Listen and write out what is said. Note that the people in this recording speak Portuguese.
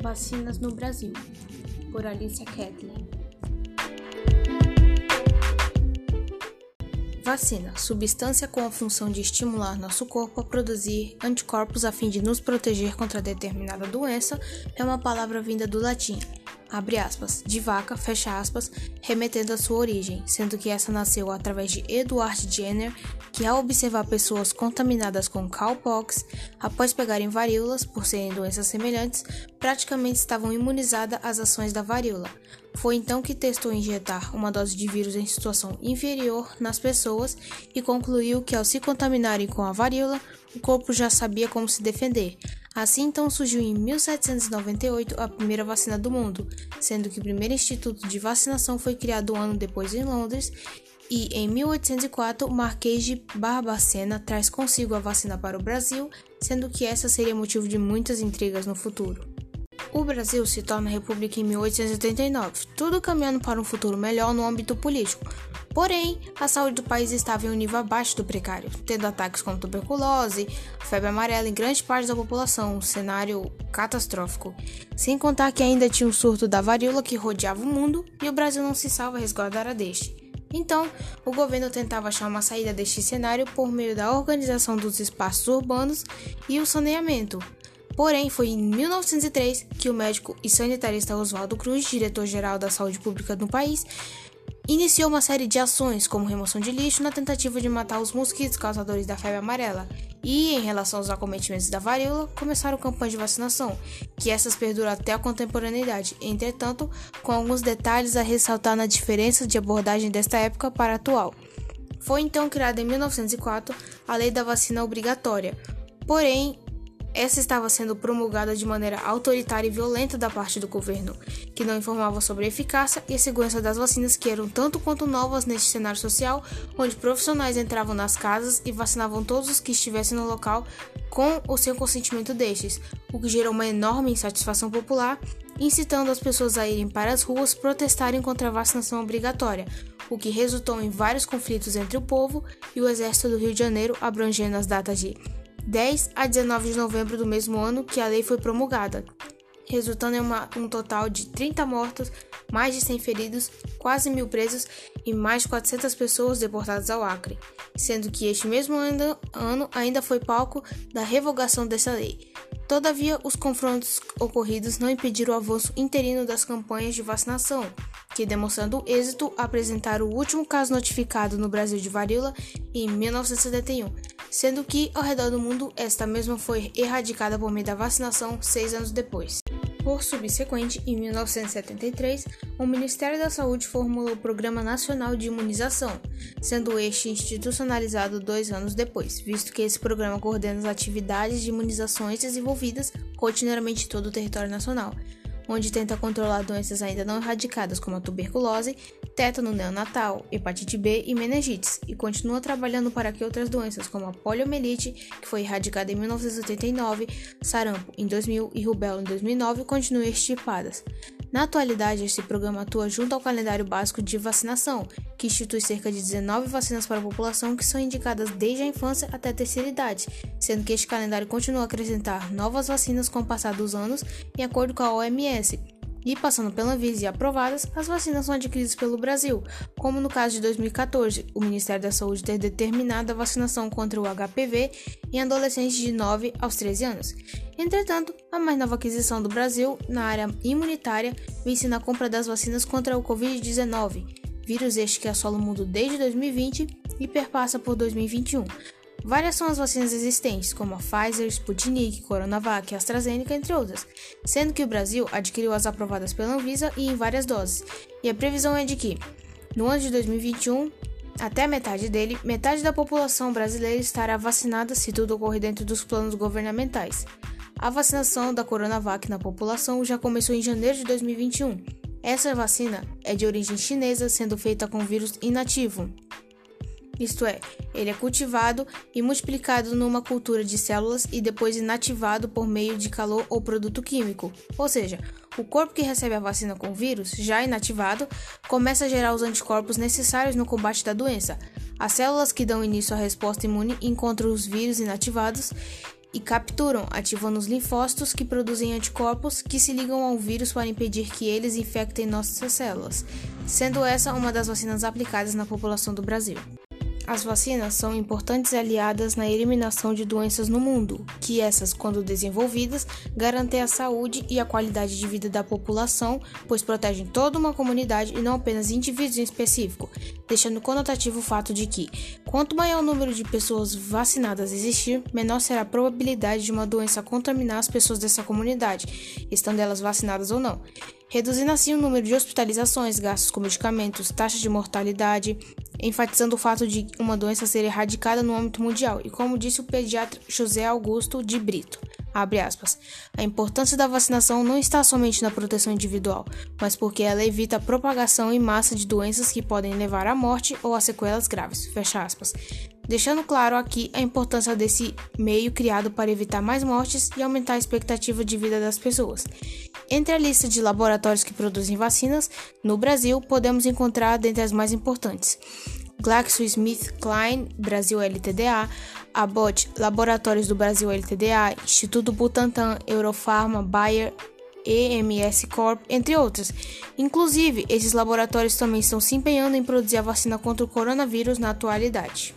Vacinas no Brasil, por Alicia Ketley. Vacina, substância com a função de estimular nosso corpo a produzir anticorpos a fim de nos proteger contra determinada doença, é uma palavra vinda do latim abre aspas, de vaca, fecha aspas, remetendo à sua origem, sendo que essa nasceu através de Edward Jenner, que ao observar pessoas contaminadas com cowpox, após pegarem varíolas por serem doenças semelhantes, praticamente estavam imunizadas às ações da varíola. Foi então que testou injetar uma dose de vírus em situação inferior nas pessoas e concluiu que ao se contaminarem com a varíola, o corpo já sabia como se defender, Assim então surgiu em 1798 a primeira vacina do mundo, sendo que o primeiro instituto de vacinação foi criado um ano depois em Londres, e em 1804 o Marquês de Barbacena traz consigo a vacina para o Brasil, sendo que essa seria motivo de muitas intrigas no futuro. O Brasil se torna república em 1889, tudo caminhando para um futuro melhor no âmbito político. Porém, a saúde do país estava em um nível abaixo do precário, tendo ataques como tuberculose, febre amarela em grande parte da população, um cenário catastrófico. Sem contar que ainda tinha um surto da varíola que rodeava o mundo e o Brasil não se salva resguardara deste. Então, o governo tentava achar uma saída deste cenário por meio da organização dos espaços urbanos e o saneamento, Porém, foi em 1903 que o médico e sanitarista Oswaldo Cruz, diretor-geral da saúde pública no país, iniciou uma série de ações, como remoção de lixo, na tentativa de matar os mosquitos causadores da febre amarela. E, em relação aos acometimentos da varíola, começaram campanhas de vacinação, que essas perduram até a contemporaneidade, entretanto, com alguns detalhes a ressaltar na diferença de abordagem desta época para a atual. Foi então criada em 1904 a Lei da Vacina Obrigatória, porém, essa estava sendo promulgada de maneira autoritária e violenta da parte do governo, que não informava sobre a eficácia e a segurança das vacinas que eram tanto quanto novas neste cenário social, onde profissionais entravam nas casas e vacinavam todos os que estivessem no local com o seu consentimento destes, o que gerou uma enorme insatisfação popular, incitando as pessoas a irem para as ruas protestarem contra a vacinação obrigatória, o que resultou em vários conflitos entre o povo e o exército do Rio de Janeiro, abrangendo as datas de 10 a 19 de novembro do mesmo ano que a lei foi promulgada, resultando em uma, um total de 30 mortos, mais de 100 feridos, quase mil presos e mais de 400 pessoas deportadas ao Acre, sendo que este mesmo ano ainda foi palco da revogação dessa lei. Todavia, os confrontos ocorridos não impediram o avanço interino das campanhas de vacinação, que, demonstrando êxito, apresentaram o último caso notificado no Brasil de varíola em 1971 sendo que ao redor do mundo esta mesma foi erradicada por meio da vacinação seis anos depois. Por subsequente, em 1973, o Ministério da Saúde formulou o Programa Nacional de Imunização, sendo este institucionalizado dois anos depois, visto que esse programa coordena as atividades de imunizações desenvolvidas rotineiramente em todo o território nacional, onde tenta controlar doenças ainda não erradicadas como a tuberculose, tétano neonatal, hepatite B e meningites, e continua trabalhando para que outras doenças como a poliomielite, que foi erradicada em 1989, sarampo em 2000 e rubéola em 2009 continuem extirpadas. Na atualidade, este programa atua junto ao calendário básico de vacinação, que institui cerca de 19 vacinas para a população que são indicadas desde a infância até a terceira idade, sendo que este calendário continua a acrescentar novas vacinas com o passar dos anos, em acordo com a OMS. E passando pela Anvisa e aprovadas, as vacinas são adquiridas pelo Brasil, como no caso de 2014, o Ministério da Saúde ter determinado a vacinação contra o HPV em adolescentes de 9 aos 13 anos. Entretanto, a mais nova aquisição do Brasil na área imunitária vence na compra das vacinas contra o Covid-19, vírus este que assola o mundo desde 2020 e perpassa por 2021. Várias são as vacinas existentes, como a Pfizer, Sputnik, Coronavac AstraZeneca, entre outras, sendo que o Brasil adquiriu as aprovadas pela Anvisa e em várias doses. E a previsão é de que, no ano de 2021, até a metade dele, metade da população brasileira estará vacinada se tudo ocorrer dentro dos planos governamentais. A vacinação da Coronavac na população já começou em janeiro de 2021 essa vacina é de origem chinesa, sendo feita com vírus inativo. Isto é, ele é cultivado e multiplicado numa cultura de células e depois inativado por meio de calor ou produto químico. Ou seja, o corpo que recebe a vacina com vírus, já inativado, começa a gerar os anticorpos necessários no combate da doença. As células que dão início à resposta imune encontram os vírus inativados e capturam, ativando os linfócitos que produzem anticorpos que se ligam ao vírus para impedir que eles infectem nossas células, sendo essa uma das vacinas aplicadas na população do Brasil. As vacinas são importantes aliadas na eliminação de doenças no mundo, que essas, quando desenvolvidas, garantem a saúde e a qualidade de vida da população, pois protegem toda uma comunidade e não apenas indivíduos em específico, deixando conotativo o fato de que, quanto maior o número de pessoas vacinadas existir, menor será a probabilidade de uma doença contaminar as pessoas dessa comunidade, estando elas vacinadas ou não reduzindo assim o número de hospitalizações, gastos com medicamentos, taxa de mortalidade, enfatizando o fato de uma doença ser erradicada no âmbito mundial, e como disse o pediatra José Augusto de Brito, aspas, a importância da vacinação não está somente na proteção individual, mas porque ela evita a propagação em massa de doenças que podem levar à morte ou a sequelas graves, fecha aspas. Deixando claro aqui a importância desse meio criado para evitar mais mortes e aumentar a expectativa de vida das pessoas. Entre a lista de laboratórios que produzem vacinas, no Brasil podemos encontrar dentre as mais importantes: GlaxoSmithKline Brasil LTDA, Abbott Laboratórios do Brasil LTDA, Instituto Butantan, Eurofarma, Bayer, EMS Corp, entre outras. Inclusive, esses laboratórios também estão se empenhando em produzir a vacina contra o coronavírus na atualidade.